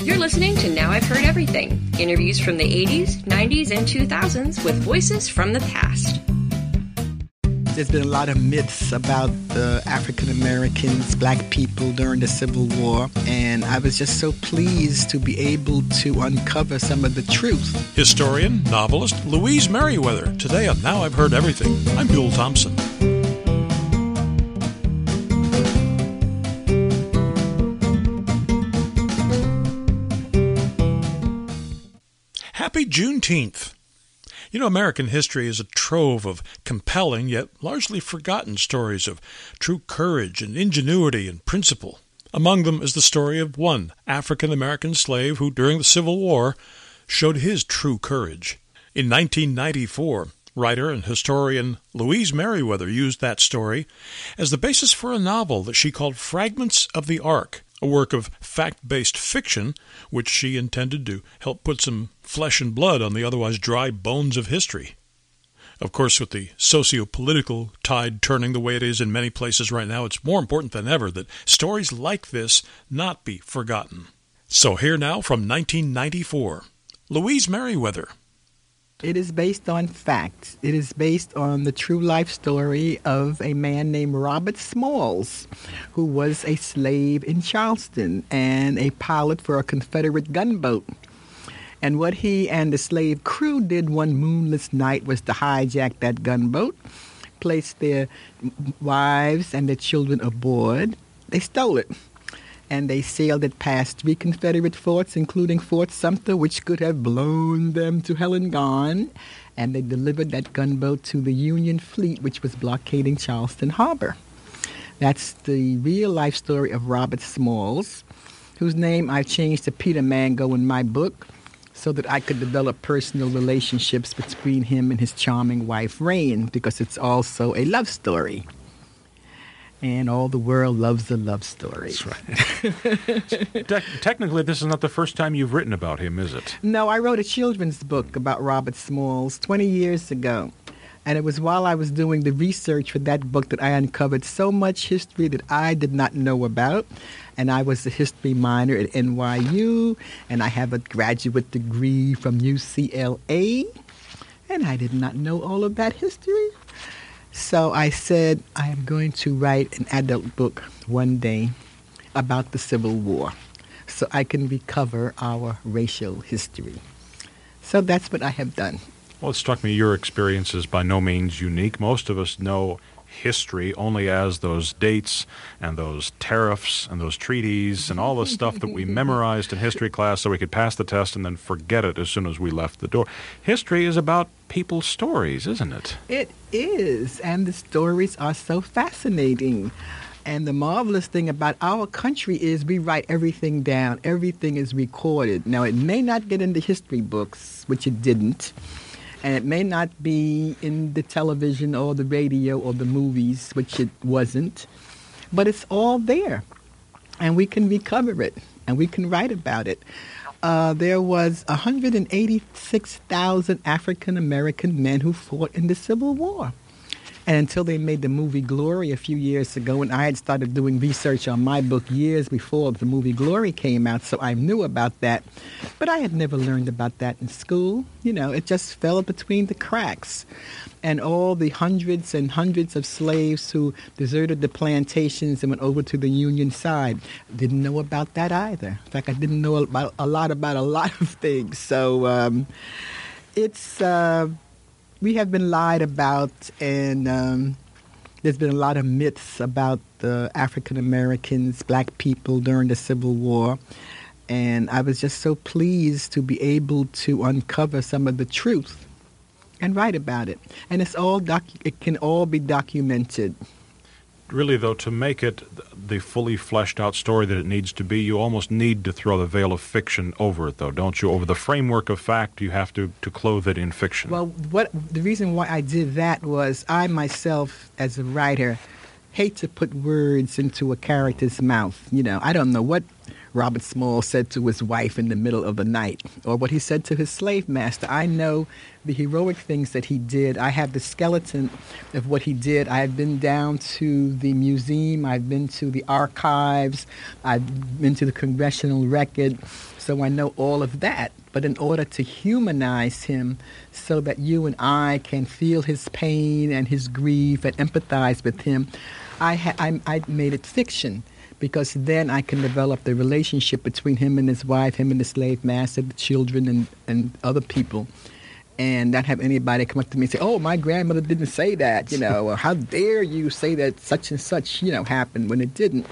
You're listening to Now I've Heard Everything interviews from the 80s, 90s, and 2000s with voices from the past. There's been a lot of myths about the African Americans, black people during the Civil War, and I was just so pleased to be able to uncover some of the truth. Historian, novelist Louise Meriwether. Today on Now I've Heard Everything. I'm Bill Thompson. Happy Juneteenth. You know, American history is a trove of compelling yet largely forgotten stories of true courage and ingenuity and principle. Among them is the story of one African American slave who, during the Civil War, showed his true courage. In 1994, writer and historian Louise Meriwether used that story as the basis for a novel that she called Fragments of the Ark, a work of fact based fiction which she intended to help put some flesh and blood on the otherwise dry bones of history. Of course, with the socio political tide turning the way it is in many places right now, it's more important than ever that stories like this not be forgotten. So, here now from 1994 Louise Meriwether. It is based on facts. It is based on the true life story of a man named Robert Smalls, who was a slave in Charleston and a pilot for a Confederate gunboat. And what he and the slave crew did one moonless night was to hijack that gunboat, place their wives and their children aboard. They stole it and they sailed it past three Confederate forts, including Fort Sumter, which could have blown them to hell and gone. And they delivered that gunboat to the Union fleet, which was blockading Charleston Harbor. That's the real life story of Robert Smalls, whose name I changed to Peter Mango in my book so that I could develop personal relationships between him and his charming wife, Rain, because it's also a love story and all the world loves a love story. That's right. Te- technically, this is not the first time you've written about him, is it? No, I wrote a children's book about Robert Smalls 20 years ago. And it was while I was doing the research for that book that I uncovered so much history that I did not know about. And I was a history minor at NYU, and I have a graduate degree from UCLA. And I did not know all of that history. So I said, I am going to write an adult book one day about the Civil War so I can recover our racial history. So that's what I have done. Well, it struck me your experience is by no means unique. Most of us know history only as those dates and those tariffs and those treaties and all the stuff that we memorized in history class so we could pass the test and then forget it as soon as we left the door. History is about people's stories, isn't it? It is, and the stories are so fascinating. And the marvelous thing about our country is we write everything down. Everything is recorded. Now, it may not get into history books, which it didn't and it may not be in the television or the radio or the movies, which it wasn't, but it's all there, and we can recover it and we can write about it. Uh, there was 186,000 African American men who fought in the Civil War. And until they made the movie Glory a few years ago, and I had started doing research on my book years before the movie Glory came out, so I knew about that. But I had never learned about that in school. You know, it just fell between the cracks. And all the hundreds and hundreds of slaves who deserted the plantations and went over to the Union side didn't know about that either. In fact, I didn't know about, a lot about a lot of things. So um, it's. Uh, we have been lied about, and um, there's been a lot of myths about the African Americans, black people during the Civil War. And I was just so pleased to be able to uncover some of the truth and write about it. And it's all it can all be documented really, though, to make it the fully fleshed out story that it needs to be, you almost need to throw the veil of fiction over it, though, don't you? Over the framework of fact, you have to, to clothe it in fiction. Well, what the reason why I did that was I myself, as a writer, hate to put words into a character's mouth. You know, I don't know what Robert Small said to his wife in the middle of the night, or what he said to his slave master. I know the heroic things that he did. I have the skeleton of what he did. I have been down to the museum, I've been to the archives, I've been to the congressional record, so I know all of that. But in order to humanize him so that you and I can feel his pain and his grief and empathize with him, I, ha- I, I made it fiction because then I can develop the relationship between him and his wife, him and the slave master, the children, and, and other people. And not have anybody come up to me and say, "Oh, my grandmother didn't say that," you know, or "How dare you say that such and such, you know, happened when it didn't."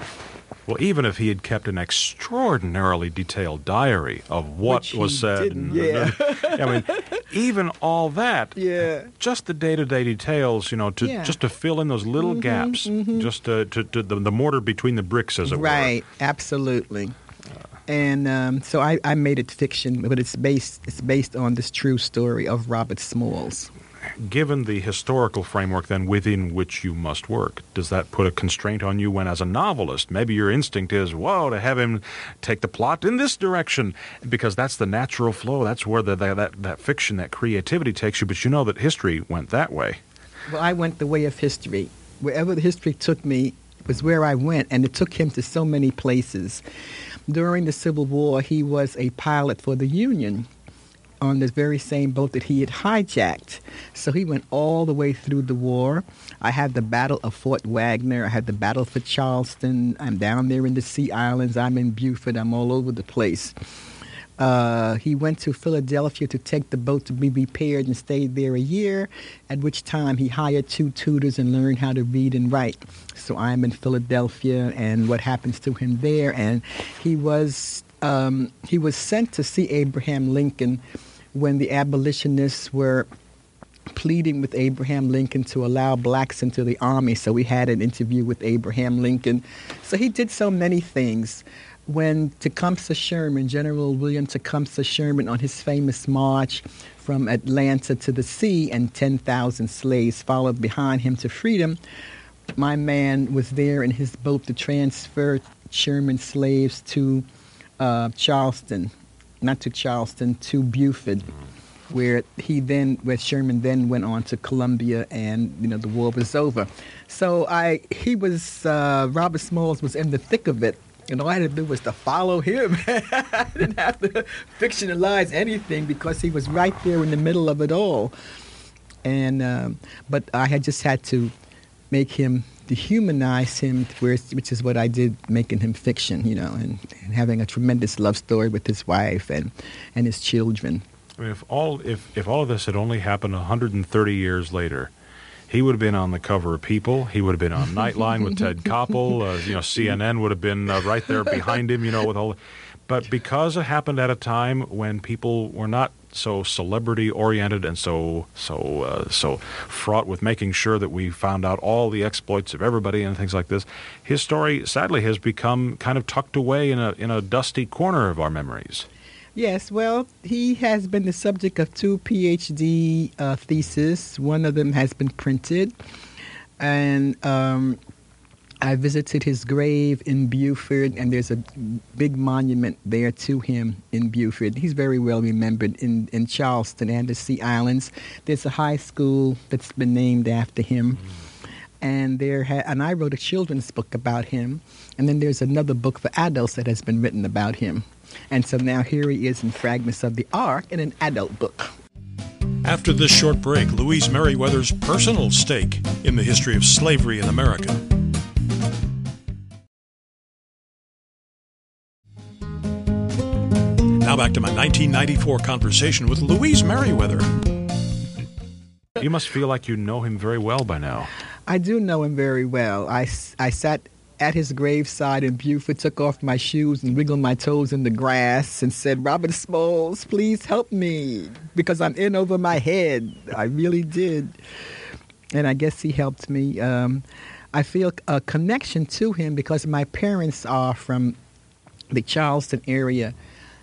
Well, even if he had kept an extraordinarily detailed diary of what Which was said, and, yeah. I mean, even all that, Yeah. just the day-to-day details, you know, to Yeah. Mm-hmm, just to fill in those little gaps, just to, to, to the, the mortar between the bricks, as it were. Right, absolutely. And um, so I, I made it fiction, but it's based it's based on this true story of Robert Smalls. Given the historical framework, then within which you must work, does that put a constraint on you when, as a novelist, maybe your instinct is, whoa, to have him take the plot in this direction, because that's the natural flow. That's where the, the, that that fiction, that creativity takes you. But you know that history went that way. Well, I went the way of history. Wherever the history took me was where I went, and it took him to so many places. During the Civil War, he was a pilot for the Union on the very same boat that he had hijacked. So he went all the way through the war. I had the Battle of Fort Wagner. I had the Battle for Charleston. I'm down there in the Sea Islands. I'm in Beaufort. I'm all over the place. Uh, he went to Philadelphia to take the boat to be repaired and stayed there a year, at which time he hired two tutors and learned how to read and write. So I'm in Philadelphia and what happens to him there. And he was, um, he was sent to see Abraham Lincoln when the abolitionists were pleading with Abraham Lincoln to allow blacks into the army. So we had an interview with Abraham Lincoln. So he did so many things. When Tecumseh Sherman, General William Tecumseh Sherman, on his famous march from Atlanta to the sea, and 10,000 slaves followed behind him to freedom, my man was there in his boat to transfer Sherman slaves to uh, Charleston, not to Charleston, to Beaufort where he then where Sherman then went on to Columbia and you know the war was over. So I he was uh, Robert Smalls was in the thick of it. And all I had to do was to follow him. I didn't have to fictionalize anything because he was right there in the middle of it all. And um, but I had just had to make him dehumanize him, which is what I did, making him fiction, you know, and, and having a tremendous love story with his wife and and his children. I mean, if all if, if all of this had only happened 130 years later, he would have been on the cover of People. He would have been on Nightline with Ted Koppel. Uh, you know, CNN would have been uh, right there behind him. You know, with all. But because it happened at a time when people were not so celebrity oriented and so so uh, so fraught with making sure that we found out all the exploits of everybody and things like this, his story sadly has become kind of tucked away in a in a dusty corner of our memories. Yes, well, he has been the subject of two PhD uh, theses. One of them has been printed, and um, I visited his grave in Beaufort, and there's a big monument there to him in Beaufort. He's very well remembered in, in Charleston and the Sea Islands. There's a high school that's been named after him. And there, ha- and I wrote a children's book about him, and then there's another book for adults that has been written about him. And so now here he is in Fragments of the Ark in an adult book. After this short break, Louise Meriwether's personal stake in the history of slavery in America. Back to my 1994 conversation with Louise Meriwether. You must feel like you know him very well by now. I do know him very well. I, I sat at his graveside in Beaufort, took off my shoes and wiggled my toes in the grass and said, Robert Smalls, please help me because I'm in over my head. I really did. And I guess he helped me. Um, I feel a connection to him because my parents are from the Charleston area.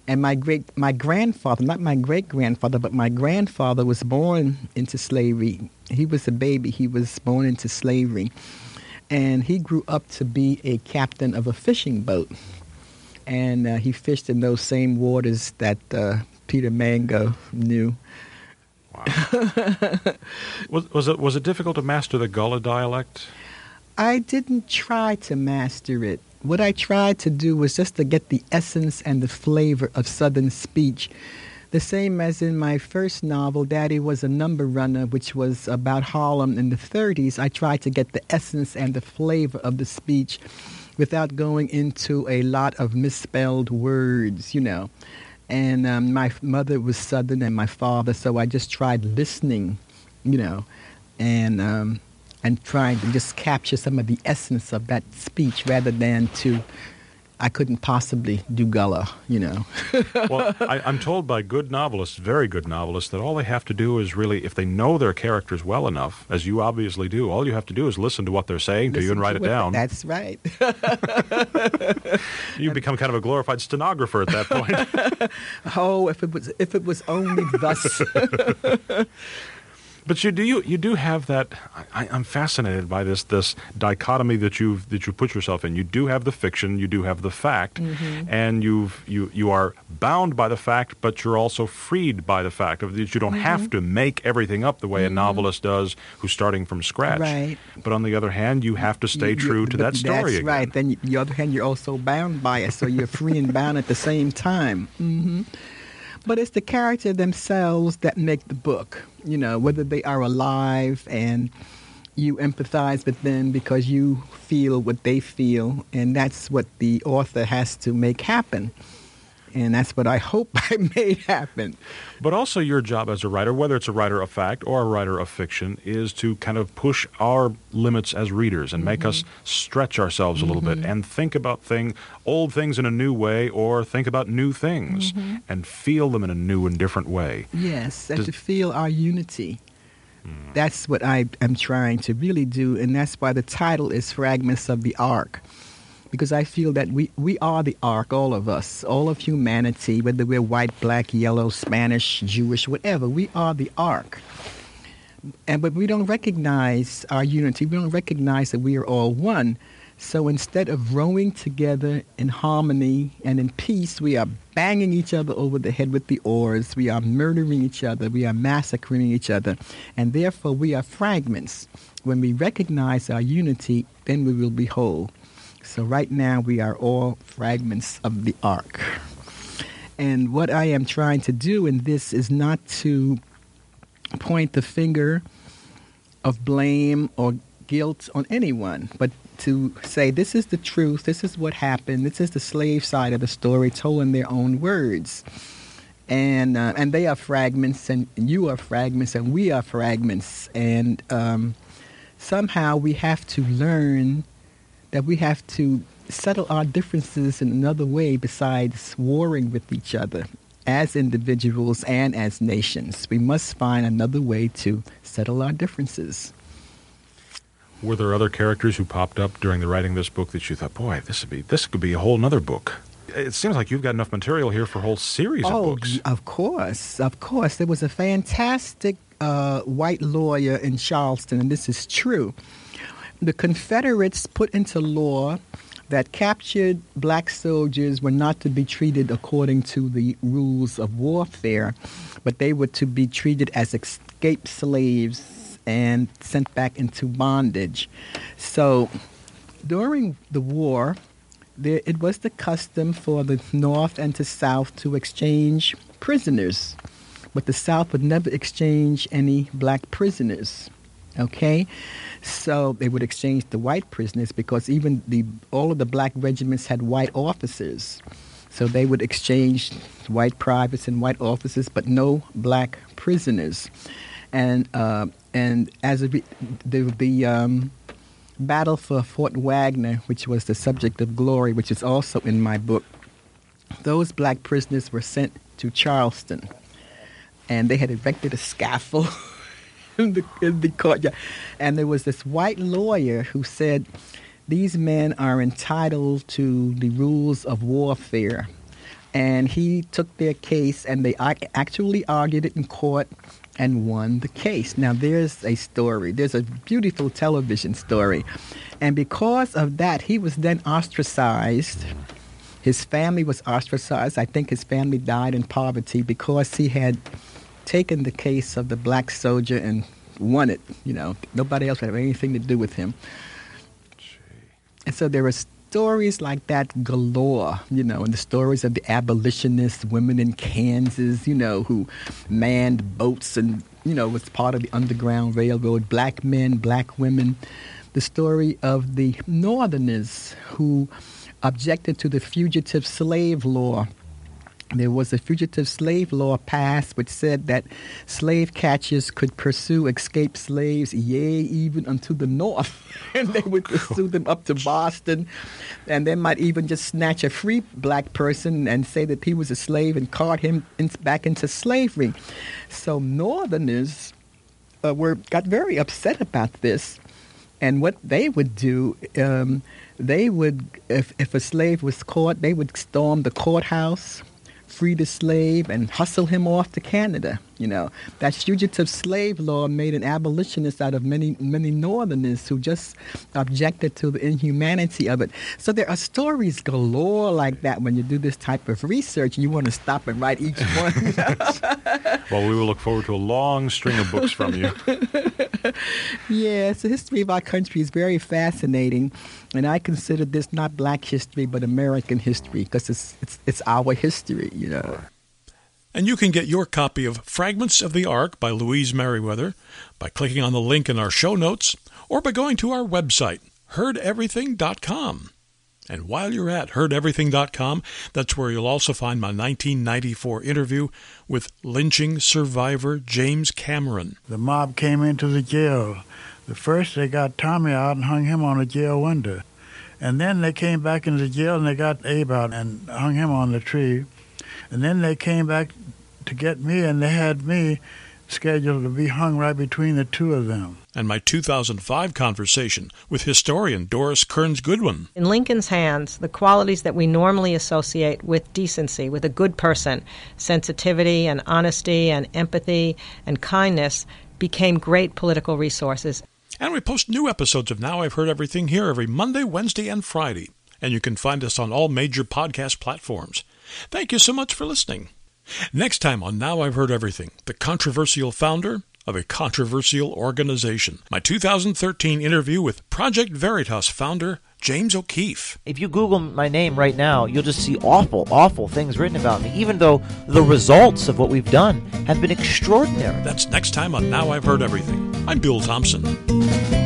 And my great, my grandfather, not my great grandfather, but my grandfather was born into slavery. He was a baby. He was born into slavery, and he grew up to be a captain of a fishing boat. and uh, he fished in those same waters that uh, Peter Mango knew. Was, was it was it difficult to master the Gullah dialect? I didn't try to master it. What I tried to do was just to get the essence and the flavor of Southern speech. The same as in my first novel, Daddy was a number runner, which was about Harlem in the 30s. I tried to get the essence and the flavor of the speech without going into a lot of misspelled words, you know. And um, my mother was Southern and my father, so I just tried listening, you know, and um, and trying to just capture some of the essence of that speech rather than to. I couldn't possibly do Gullah, you know. well, I, I'm told by good novelists, very good novelists, that all they have to do is really, if they know their characters well enough, as you obviously do, all you have to do is listen to what they're saying to you and write it down. That's right. you become kind of a glorified stenographer at that point. oh, if it was if it was only thus. But you do you, you do have that. I, am fascinated by this this dichotomy that you've that you put yourself in. You do have the fiction, you do have the fact, mm-hmm. and you've you you are bound by the fact, but you're also freed by the fact of that you don't mm-hmm. have to make everything up the way mm-hmm. a novelist does, who's starting from scratch. Right. But on the other hand, you have to stay you, true to that story. That's again. right. Then on the other hand, you're also bound by it, so you're free and bound at the same time. But it's the character themselves that make the book, you know, whether they are alive and you empathize with them because you feel what they feel, and that's what the author has to make happen and that's what I hope I made happen. But also, your job as a writer, whether it's a writer of fact or a writer of fiction, is to kind of push our limits as readers and mm-hmm. make us mm-hmm. stretch ourselves a little mm-hmm. bit and think about thing, old things in a new way or think about new things mm-hmm. and feel them in a new and different way. Yes, and Does, to feel our unity. Hmm. That's what I am trying to really do, and that's why the title is Fragments of the Ark because I feel that we, we are the ark, all of us, all of humanity, whether we're white, black, yellow, Spanish, Jewish, whatever, we are the ark. And but we don't recognize our unity. We don't recognize that we are all one. So instead of rowing together in harmony and in peace, we are banging each other over the head with the oars. We are murdering each other. We are massacring each other. And therefore, we are fragments. When we recognize our unity, then we will be whole. So right now we are all fragments of the ark. And what I am trying to do in this is not to point the finger of blame or guilt on anyone, but to say this is the truth, this is what happened, this is the slave side of the story told in their own words. And uh, and they are fragments, and you are fragments, and we are fragments, and um, somehow we have to learn that we have to settle our differences in another way besides warring with each other as individuals and as nations. We must find another way to settle our differences. Were there other characters who popped up during the writing of this book that you thought, boy, this would be this could be a whole other book? It seems like you've got enough material here for a whole series oh, of books. Of course, of course. There was a fantastic uh, white lawyer in Charleston, and this is true the Confederates put into law that captured black soldiers were not to be treated according to the rules of warfare, but they were to be treated as escaped slaves and sent back into bondage. So during the war, there, it was the custom for the North and the South to exchange prisoners, but the South would never exchange any black prisoners. Okay? So they would exchange the white prisoners because even the all of the black regiments had white officers. So they would exchange white privates and white officers, but no black prisoners. And uh, and as a, the the um, battle for Fort Wagner, which was the subject of Glory, which is also in my book, those black prisoners were sent to Charleston, and they had erected a scaffold. in the, in the courtyard. And there was this white lawyer who said, These men are entitled to the rules of warfare. And he took their case and they actually argued it in court and won the case. Now, there's a story. There's a beautiful television story. And because of that, he was then ostracized His family was ostracized. I think his family died in poverty because he had taken the case of the black soldier and won it. You know, nobody else had anything to do with him. And so there were stories like that galore, you know, and the stories of the abolitionist women in Kansas, you know, who manned boats and, you know, was part of the Underground Railroad, black men, black women. The story of the Northerners who objected to the fugitive slave law there was a fugitive slave law passed which said that slave catchers could pursue escaped slaves, yea, even unto the north. and they would pursue them up to Boston. And they might even just snatch a free black person and say that he was a slave and cart him in, back into slavery. So Northerners uh, were got very upset about this. And what they would do, um, they would, if, if a slave was caught, they would storm the courthouse free the slave and hustle him off to Canada. You know, that fugitive slave law made an abolitionist out of many, many Northerners who just objected to the inhumanity of it. So there are stories galore like that when you do this type of research. You want to stop and write each one. well, we will look forward to a long string of books from you. yes, the history of our country is very fascinating, and I consider this not black history but American history because it's, it's, it's our history, you know. And you can get your copy of Fragments of the Ark by Louise Meriwether by clicking on the link in our show notes or by going to our website, heardeverything.com. And while you're at heardeverything.com, that's where you'll also find my 1994 interview with lynching survivor James Cameron. The mob came into the jail. The first they got Tommy out and hung him on a jail window. And then they came back into the jail and they got Abe out and hung him on the tree. And then they came back to get me, and they had me scheduled to be hung right between the two of them. And my 2005 conversation with historian Doris Kearns Goodwin. In Lincoln's hands, the qualities that we normally associate with decency, with a good person, sensitivity and honesty and empathy and kindness, became great political resources. And we post new episodes of Now I've Heard Everything here every Monday, Wednesday, and Friday. And you can find us on all major podcast platforms. Thank you so much for listening. Next time on Now I've Heard Everything, the controversial founder of a controversial organization. My 2013 interview with Project Veritas founder James O'Keefe. If you Google my name right now, you'll just see awful, awful things written about me, even though the results of what we've done have been extraordinary. That's next time on Now I've Heard Everything. I'm Bill Thompson.